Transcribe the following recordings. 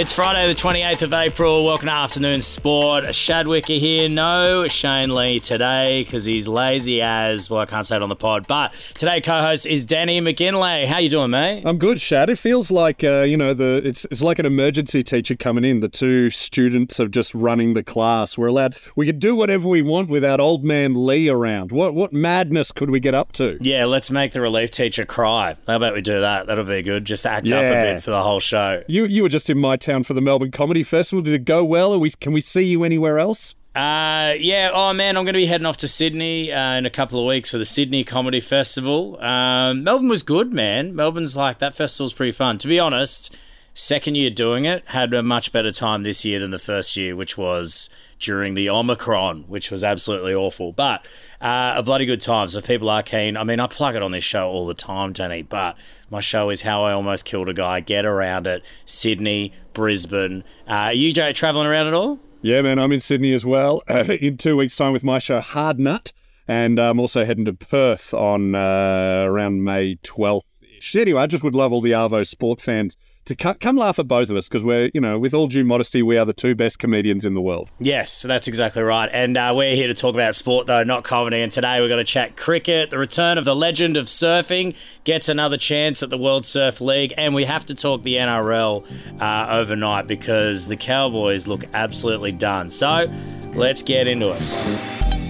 It's Friday, the 28th of April. Welcome to Afternoon Sport. Shad Wicka here. No Shane Lee today because he's lazy as, well, I can't say it on the pod. But today, co host is Danny McGinlay. How you doing, mate? I'm good, Shad. It feels like, uh, you know, the it's, it's like an emergency teacher coming in. The two students are just running the class. We're allowed, we can do whatever we want without old man Lee around. What, what madness could we get up to? Yeah, let's make the relief teacher cry. How about we do that? That'll be good. Just act up a bit for the whole show. You, you were just in my town for the Melbourne Comedy Festival. Did it go well? We, can we see you anywhere else? Uh, yeah. Oh man, I'm going to be heading off to Sydney uh, in a couple of weeks for the Sydney Comedy Festival. Um, Melbourne was good, man. Melbourne's like that festival's pretty fun. To be honest, second year doing it had a much better time this year than the first year, which was during the Omicron, which was absolutely awful. But uh, a bloody good time. So if people are keen, I mean, I plug it on this show all the time, Danny. But my show is how I almost killed a guy. Get around it. Sydney, Brisbane. Uh, you Jay, traveling around at all? Yeah, man, I'm in Sydney as well in two weeks' time with my show Hard Nut, and I'm also heading to Perth on uh, around May 12th. ish. Anyway, I just would love all the Arvo sport fans to co- come laugh at both of us because we're, you know, with all due modesty, we are the two best comedians in the world. Yes, that's exactly right. And uh, we're here to talk about sport, though, not comedy. And today we're going to chat cricket. The return of the legend of surfing gets another chance at the World Surf League. And we have to talk the NRL uh, overnight because the Cowboys look absolutely done. So let's get into it.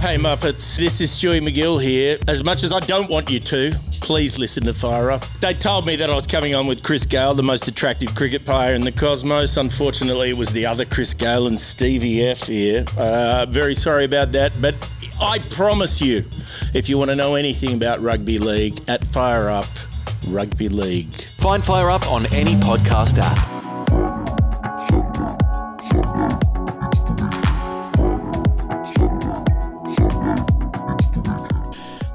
Hey Muppets, this is Stewie McGill here. As much as I don't want you to, please listen to Fire Up. They told me that I was coming on with Chris Gayle, the most attractive cricket player in the cosmos. Unfortunately, it was the other Chris Gale and Stevie F here. Uh, very sorry about that, but I promise you, if you want to know anything about rugby league, at Fire Up Rugby League. Find Fire Up on any podcast app.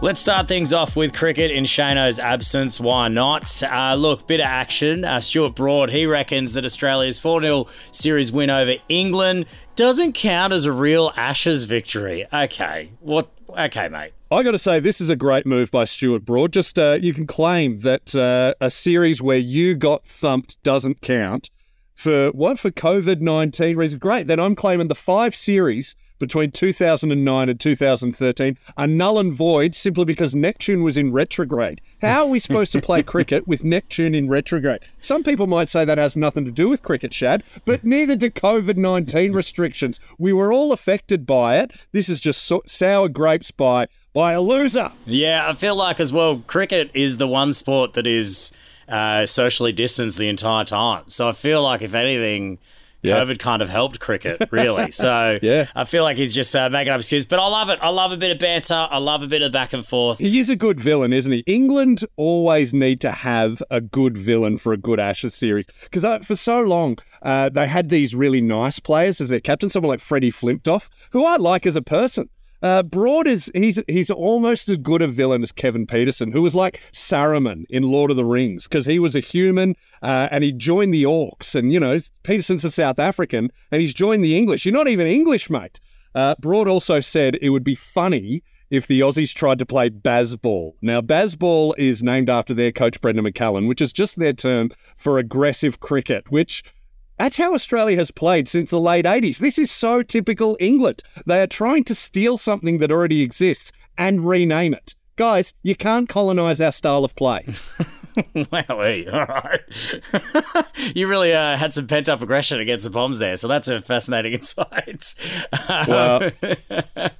Let's start things off with cricket in Shano's absence. Why not? Uh, look, bit of action. Uh, Stuart Broad, he reckons that Australia's 4 0 series win over England doesn't count as a real Ashes victory. Okay. What? Okay, mate. I got to say, this is a great move by Stuart Broad. Just uh, you can claim that uh, a series where you got thumped doesn't count for what for COVID nineteen reasons. Great. Then I'm claiming the five series between 2009 and 2013 are null and void simply because Neptune was in retrograde. How are we supposed to play cricket with Neptune in retrograde? Some people might say that has nothing to do with cricket, Shad, but neither do COVID 19 restrictions. We were all affected by it. This is just so- sour grapes by, by a loser. Yeah, I feel like as well, cricket is the one sport that is uh, socially distanced the entire time. So I feel like, if anything, Yeah. COVID kind of helped cricket, really. So Yeah. I feel like he's just uh, making up excuses. But I love it. I love a bit of banter. I love a bit of back and forth. He is a good villain, isn't he? England always need to have a good villain for a good Ashes series because uh, for so long uh, they had these really nice players as their captain, someone like Freddie Flintoff, who I like as a person. Uh, Broad is he's he's almost as good a villain as Kevin Pietersen, who was like Saruman in Lord of the Rings because he was a human uh, and he joined the Orcs, and you know Pietersen's a South African and he's joined the English. You're not even English, mate. Uh, Broad also said it would be funny if the Aussies tried to play Bazball. Now, Bazball is named after their coach, Brendon McCullum, which is just their term for aggressive cricket, which that's how Australia has played since the late 80s. This is so typical England. They are trying to steal something that already exists and rename it. Guys, you can't colonise our style of play. All right. you really uh, had some pent up aggression against the Poms there. So that's a fascinating insight. Well,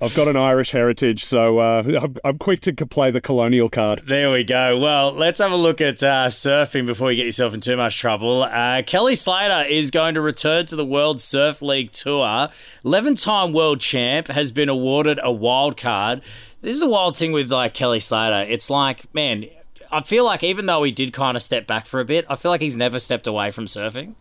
I've got an Irish heritage, so uh, I'm, I'm quick to play the colonial card. There we go. Well, let's have a look at uh, surfing before you get yourself in too much trouble. Uh, Kelly Slater is going to return to the World Surf League Tour. 11 time world champ has been awarded a wild card. This is a wild thing with like Kelly Slater. It's like, man, I feel like even though he did kind of step back for a bit, I feel like he's never stepped away from surfing.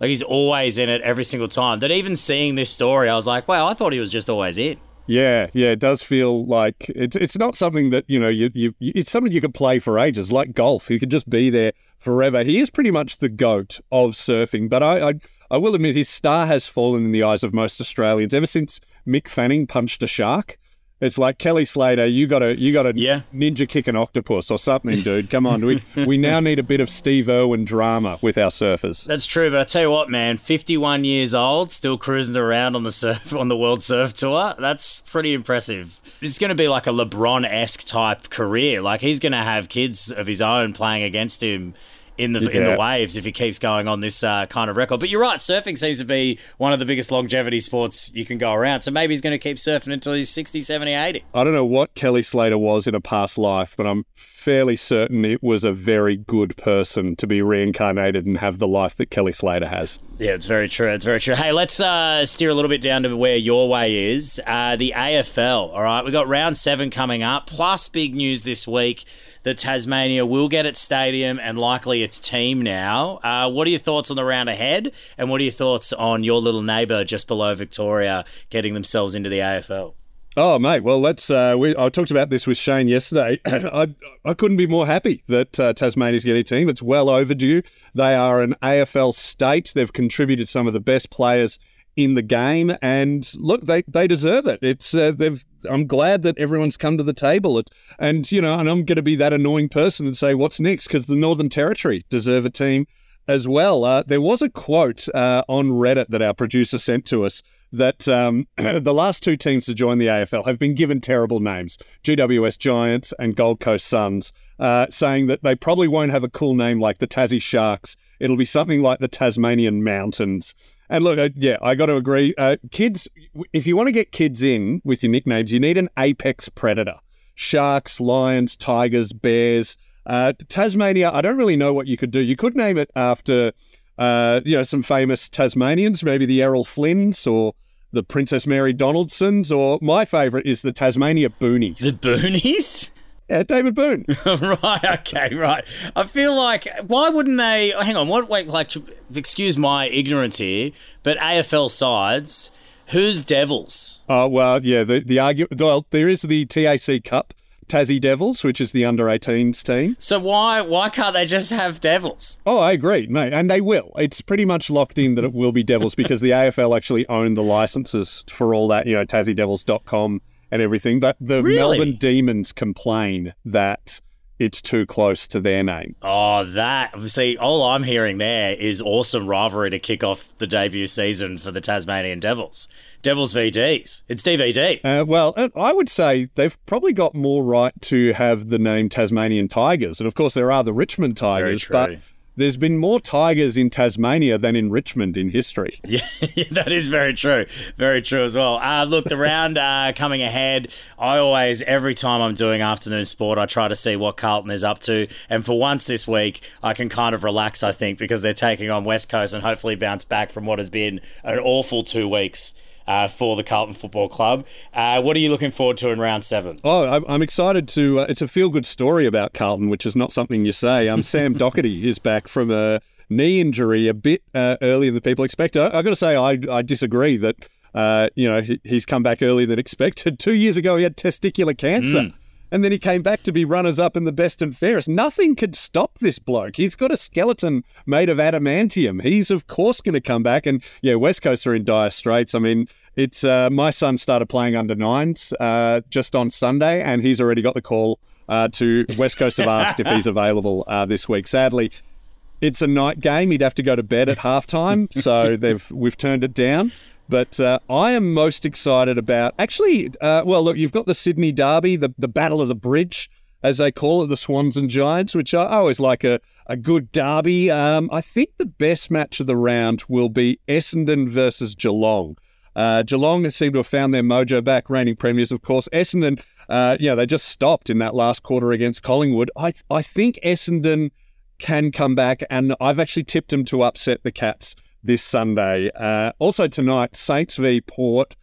Like he's always in it every single time. That even seeing this story, I was like, wow, I thought he was just always in. Yeah, yeah, it does feel like it's it's not something that you know you, you it's something you could play for ages, like golf. You could just be there forever. He is pretty much the goat of surfing, but I I, I will admit his star has fallen in the eyes of most Australians ever since Mick Fanning punched a shark. It's like Kelly Slater, you got to you got to Yeah. ninja kick an octopus or something, dude. Come on, we we now need a bit of Steve Irwin drama with our surfers. That's true, but I tell you what, man, 51 years old, still cruising around on the surf on the World Surf Tour. That's pretty impressive. This is going to be like a LeBron-esque type career. Like he's going to have kids of his own playing against him in the in the waves if he keeps going on this uh, kind of record. But you're right, surfing seems to be one of the biggest longevity sports you can go around. So maybe he's going to keep surfing until he's 60, 70, 80. I don't know what Kelly Slater was in a past life, but I'm fairly certain it was a very good person to be reincarnated and have the life that Kelly Slater has. Yeah, it's very true. It's very true. Hey, let's uh, steer a little bit down to where your way is. Uh, the AFL. All right, We've got round seven coming up. Plus, big news this week that Tasmania will get its stadium and likely its team now. Uh, what are your thoughts on the round ahead? And what are your thoughts on your little neighbour just below Victoria getting themselves into the AFL? Oh, mate. Well, let's. Uh, we, I talked about this with Shane yesterday. I, I couldn't be more happy that uh, Tasmania's getting a team. It's well overdue. They are an AFL state. They've contributed some of the best players in the game, and look, they, they deserve it. It's uh, they've. I'm glad that everyone's come to the table, it, and you know, and I'm going to be that annoying person and say what's next because the Northern Territory deserve a team as well. Uh, there was a quote uh, on Reddit that our producer sent to us that um, the last two teams to join the AFL have been given terrible names GWS Giants and Gold Coast Suns, uh, saying that they probably won't have a cool name like the Tassie Sharks. It'll be something like the Tasmanian Mountains. And look, uh, yeah, I got to agree. Uh, kids, if you want to get kids in with your nicknames, you need an apex predator sharks, lions, tigers, bears. Uh, Tasmania, I don't really know what you could do. You could name it after, uh, you know, some famous Tasmanians, maybe the Errol Flynns or the Princess Mary Donaldsons, or my favourite is the Tasmania Boonies. The Boonies? Yeah, David Boon. right, okay, right. I feel like why wouldn't they? oh, hang on, what? Wait, like, excuse my ignorance here, but AFL sides, who's Devils? Oh well, yeah. The the argument. Well, there is the TAC Cup, Tassie Devils, which is the under 18s team. So why why can't they just have Devils? Oh, I agree, mate, and they will. It's pretty much locked in that it will be Devils because the AFL actually own the licenses for all that. You know, TassieDevils.com and everything. But the Really? Melbourne Demons complain that it's too close to their name. Oh, that see, all I'm hearing there is awesome rivalry to kick off the debut season for the Tasmanian Devils. Devils VDs. It's DVD. Uh, well, uh, I would say they've probably got more right to have the name Tasmanian Tigers, and of course there are the Richmond Tigers, but. There's been more tigers in Tasmania than in Richmond in history. Yeah, that is very true. Very true as well. Uh, look, the round uh, coming ahead, I always, every time I'm doing afternoon sport, I try to see what Carlton is up to. And for once this week, I can kind of relax, I think, because they're taking on West Coast and hopefully bounce back from what has been an awful two weeks. Uh, for the Carlton Football Club. Uh, what are you looking forward to in round seven? Oh, I'm- I'm excited to. Uh, it's a feel good story about Carlton, which is not something you say. Um, Sam Docherty is back from a knee injury a bit uh, earlier than people expected. I've got to say, I, I disagree that. Uh, you know, he, he's come back earlier than expected. Two years ago, he had testicular cancer. And then he came back to be runners up in the best and fairest. Nothing could stop this bloke. He's got a skeleton made of adamantium. He's of course going to come back. And yeah, West Coast are in dire straits. I mean, it's uh, my son started playing under nines uh, just on Sunday, and he's already got the call uh, to West Coast have asked if he's available uh, this week. Sadly, it's a night game. He'd have to go to bed at halftime, so they've we've turned it down. But uh, I am most excited about actually. Uh, well, look, you've got the Sydney Derby, the the Battle of the Bridge, as they call it, the Swans and Giants, which I always like a a good derby. Um, I think the best match of the round will be Essendon versus Geelong. Uh, Geelong seem to have found their mojo back, reigning premiers, of course. Essendon, uh, yeah, they just stopped in that last quarter against Collingwood. I I think Essendon can come back, and I've actually tipped them to upset the Cats this Sunday. Uh, also tonight, Saints v Port.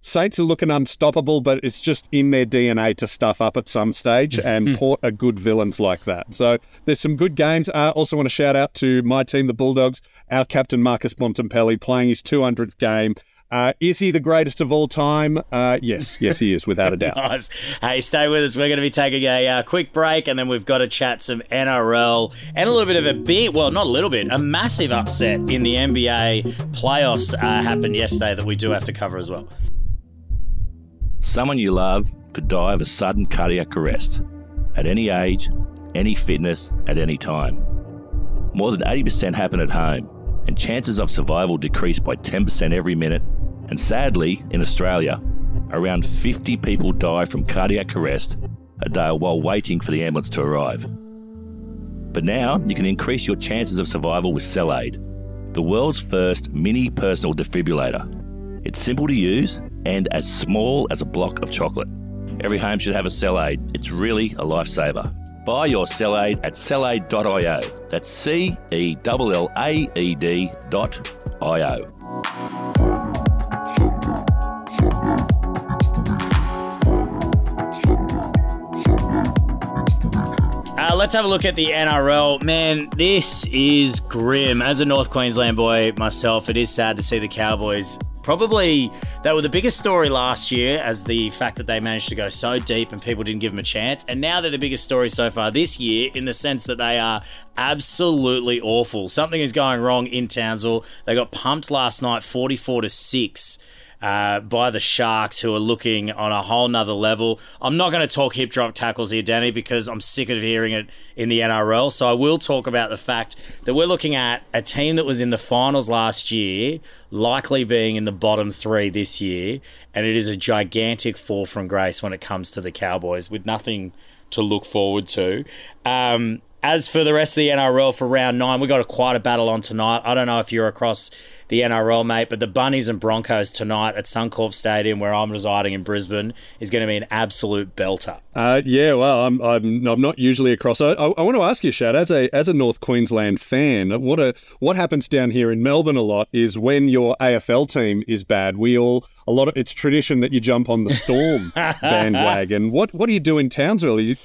Saints are looking unstoppable, but it's just in their DNA to stuff up at some stage, and Port are good villains like that. So there's some good games. I also want to shout out to my team, the Bulldogs, our captain Marcus Bontempelli playing his 200th game. Uh, is he the greatest of all time? Uh, yes, yes, he is, without a doubt. Nice. Hey, stay with us. We're going to be taking a uh, quick break, and then we've got to chat some NRL and a little bit of a big, well, not a little bit, a massive upset in the NBA playoffs uh, happened yesterday that we do have to cover as well. Someone you love could die of a sudden cardiac arrest at any age, any fitness, at any time. More than 80% happen at home, and chances of survival decrease by 10% every minute. And sadly, in Australia, around 50 people die from cardiac arrest a day while waiting for the ambulance to arrive. But now you can increase your chances of survival with CellAED, the world's first mini personal defibrillator. It's simple to use and as small as a block of chocolate. Every home should have a CellAED. It's really a lifesaver. Buy your CellAED at cellaed.io. That's C E L L A E D dot io. Uh, let's have a look at the NRL. Man, this is grim. As a North Queensland boy myself, it is sad to see the Cowboys. Probably they were the biggest story last year, as the fact that they managed to go so deep and people didn't give them a chance. And now they're the biggest story so far this year, in the sense that they are absolutely awful. Something is going wrong in Townsville. They got pumped last night, forty-four to six uh, by the Sharks, who are looking on a whole nother level. I'm not going to talk hip drop tackles here, Danny, because I'm sick of hearing it in the NRL. So I will talk about the fact that we're looking at a team that was in the finals last year, likely being in the bottom three this year, and it is a gigantic fall from grace when it comes to the Cowboys, with nothing to look forward to. Um, as for the rest of the NRL for round nine, we got a quite a battle on tonight. I don't know if you're across the NRL, mate, but the Bunnies and Broncos tonight at Suncorp Stadium, where I'm residing in Brisbane, is going to be an absolute belter. Uh, yeah, well, I'm, I'm I'm not usually across. I, I, I want to ask you, Shad, as a as a North Queensland fan, what a what happens down here in Melbourne a lot is when your AFL team is bad. We all a lot of it's tradition that you jump on the Storm bandwagon. What what do you do in Townsville? You,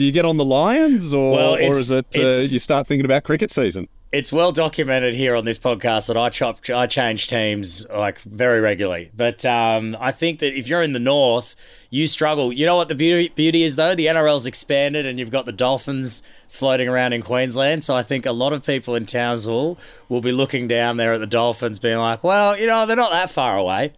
do you get on the Lions, or, Well, or is it uh, you start thinking about cricket season? It's well documented here on this podcast that I chop, I change teams like very regularly. But um, I think that if you're in the north, you struggle. You know what the beauty, beauty is though? The NRL's expanded, and you've got the Dolphins floating around in Queensland. So I think a lot of people in Townsville will be looking down there at the Dolphins, being like, "Well, you know, they're not that far away.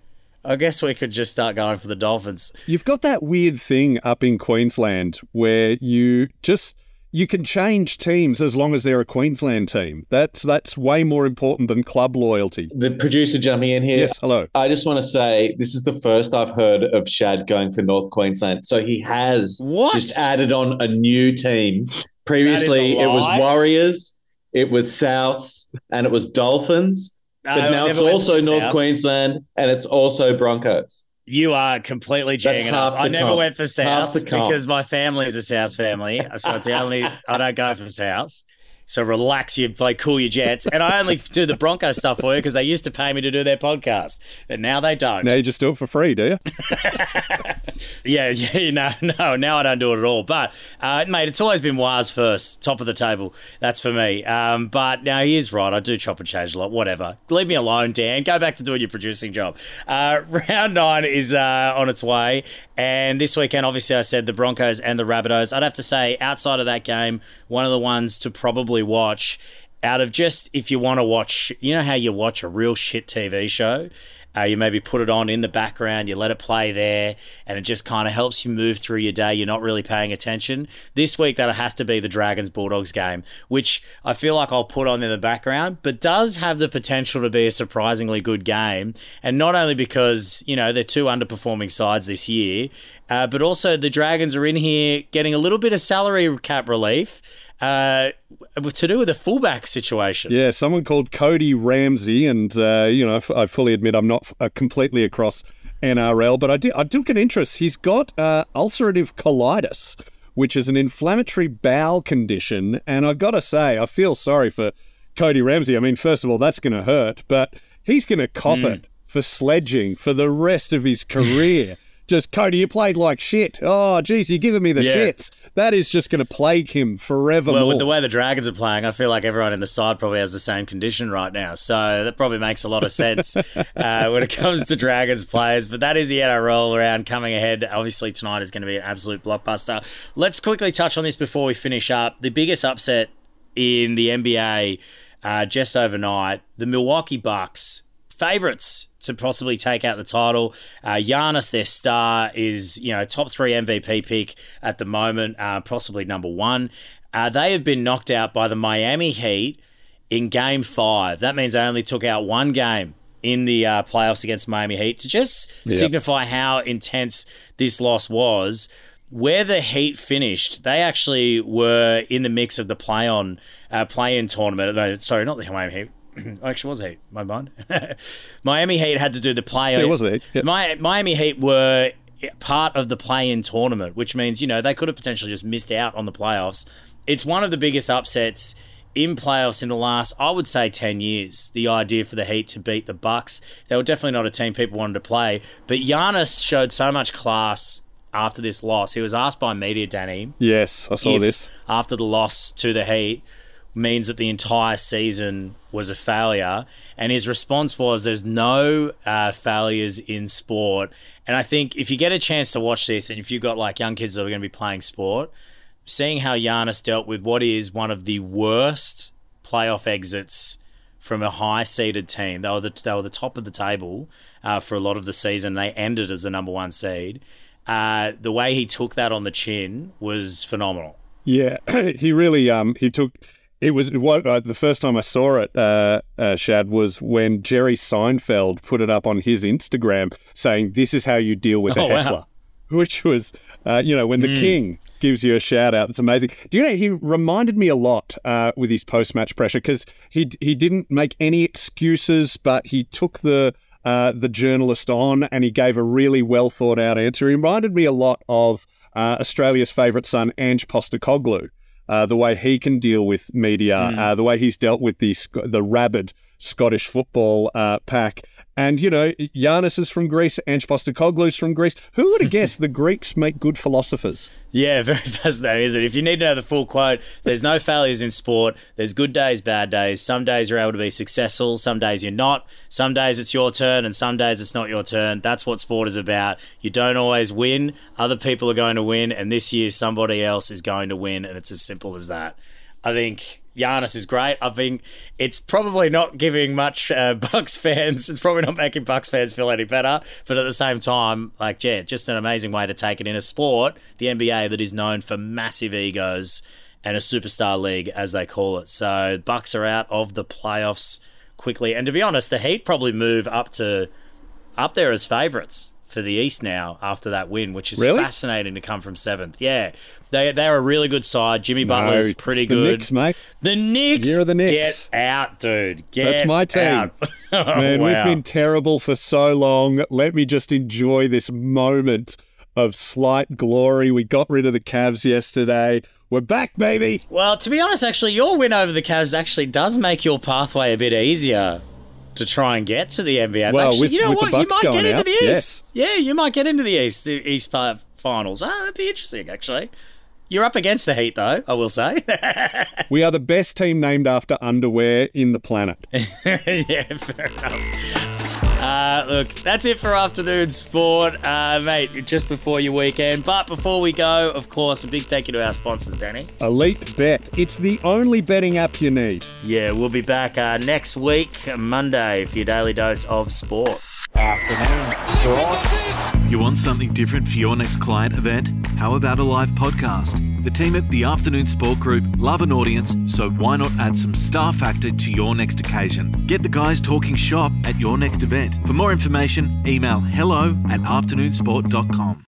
I guess we could just start going for the Dolphins." You've got that weird thing up in Queensland where you just you can change teams as long as they're a Queensland team. That's that's way more important than club loyalty. The producer jumping in here. Yes, hello. I just want to say this is the first I've heard of Shad going for North Queensland. So he has What? just added on a new team. Previously, That is a it was. Warriors, it was Souths, and it was Dolphins. But now it's also North Souths. Queensland and it's also Broncos. You are completely jing it up. I never comp. went for Half Souths because my family is a Souths family, so it's the only I don't go for Souths. So relax, you play cool your jets, and I only do the Bronco stuff for you because they used to pay me to do their podcast, and now they don't. Now you just do it for free, do you? Yeah, yeah, no, no, now I don't do it at all. But, uh, mate, it's always been Waz first, top of the table. That's for me. Um, but now he is right. I do chop and change a lot. Whatever. Leave me alone, Dan. Go back to doing your producing job. Uh, round nine is uh, on its way. And this weekend, obviously, I said the Broncos and the Rabbitohs. I'd have to say, outside of that game, one of the ones to probably watch out of just if you want to watch, you know how you watch a real shit TV show? Uh, you maybe put it on in the background, you let it play there, and it just kind of helps you move through your day. You're not really paying attention. This week, that has to be the Dragons Bulldogs game, which I feel like I'll put on in the background, but does have the potential to be a surprisingly good game. And not only because, you know, they're two underperforming sides this year, uh, but also the Dragons are in here getting a little bit of salary cap relief. Uh, to do with the fullback situation. Yeah, someone called Cody Ramsey, and uh, you know, I fully admit I'm not uh, completely across NRL, but I do I took an interest. He's got uh, ulcerative colitis, which is an inflammatory bowel condition, and I've gotta say, I feel sorry for Cody Ramsey. I mean, first of all, that's going to hurt, but he's going to cop it for sledging for the rest of his career. Just Cody, you played like shit. Oh, geez, you're giving me the Yeah. shits. That is just going to plague him forever. Well, with the way the Dragons are playing, I feel like everyone in the side probably has the same condition right now. So that probably makes a lot of sense uh, when it comes to Dragons players. But that is the NRL round coming ahead. Obviously, tonight is going to be an absolute blockbuster. Let's quickly touch on this before we finish up. The biggest upset in the NBA uh, just overnight the Milwaukee Bucks. Favorites to possibly take out the title. Uh, Giannis, their star, is you know top three MVP pick at the moment, uh, possibly number one. Uh, they have been knocked out by the Miami Heat in Game Five. That means they only took out one game in the uh, playoffs against Miami Heat to just signify how intense this loss was. Where the Heat finished, they actually were in the mix of the play on uh, play in tournament. No, sorry, not the Miami Heat. actually was Heat. My mind. Miami Heat had to do the play. Yeah, it was Heat. Yep. My, Miami Heat were part of the play-in tournament, which means you know they could have potentially just missed out on the playoffs. It's one of the biggest upsets in playoffs in the last, I would say, ten years. The idea for the Heat to beat the Bucks, they were definitely not a team people wanted to play. But Giannis showed so much class after this loss. He was asked by media, Danny, Yes, I saw this. after the loss to the Heat means that the entire season was a failure. And his response was, "There's no uh, failures in sport." And I think if you get a chance to watch this, and if you've got like young kids that are going to be playing sport, seeing how Giannis dealt with what is one of the worst playoff exits from a high seeded team. They were the they were the top of the table uh, for a lot of the season. They ended as the number one seed. Uh, the way he took that on the chin was phenomenal. Yeah, he really um he took it was what uh, the first time I saw it, uh, uh, Shad, was when Jerry Seinfeld put it up on his Instagram saying, "This is how you deal with a Oh, wow. Hmm. heckler," which was, uh, you know, when the king gives you a shout out. That's amazing. Do you know he reminded me a lot uh, with his post match pressure because he he didn't make any excuses, but he took the. Uh, the journalist on, and he gave a really well thought out answer. He reminded me a lot of uh, Australia's favourite son, Ange Postecoglou, uh, the way he can deal with media, uh, the way he's dealt with the the rabid Scottish football uh, pack. And, you know, Giannis is from Greece, Ange Postecoglou's from Greece. Who would have guessed the Greeks make good philosophers? Yeah, very fascinating, isn't it? If you need to know the full quote, there's no failures in sport. There's good days, bad days. Some days you're able to be successful, some days you're not. Some days it's your turn, and some days it's not your turn. That's what sport is about. You don't always win. Other people are going to win, and this year somebody else is going to win, and it's as simple as that. I think Giannis is great. I think it's probably not giving much uh, Bucks fans. It's probably not making Bucks fans feel any better. But at the same time, like yeah, just an amazing way to take it in a sport, the NBA that is known for massive egos and a superstar league as they call it. So Bucks are out of the playoffs quickly. And to be honest, the Heat probably move up to up there as favourites for the East now after that win, which is Really? fascinating to come from seventh. Yeah, they they're a really good side. Jimmy Butler's No, pretty it's the good. Knicks, mate. The Knicks. Of the Knicks. Get out, dude. Get That's my team. Oh, Man, we've been terrible for so long. Let me just enjoy this moment of slight glory. We got rid of the Cavs yesterday. We're back, baby. Well, to be honest, actually, your win over the Cavs actually does make your pathway a bit easier to try and get to the NBA. Well, actually, with- you know with the what? You might get into out, the East. yes. Yeah, you might get into the East East fi- finals. Ah, that'd be interesting, actually. You're up against the Heat, though. I will say. We are the best team named after underwear in the planet. yeah, fair enough. Uh, look, that's it for afternoon sport, uh, mate. Just before your weekend, but before we go, of course, a big thank you to our sponsors, Danny. Elite Bet. It's the only betting app you need. Yeah, we'll be back uh, next week, Monday, for your daily dose of sport. Afternoon sport. You want something different for your next client event? How about a live podcast? The team at the Afternoon Sport Group love an audience, so why not add some star factor to your next occasion? Get the guys talking shop at your next event. For more information, email hello at afternoonsport.com.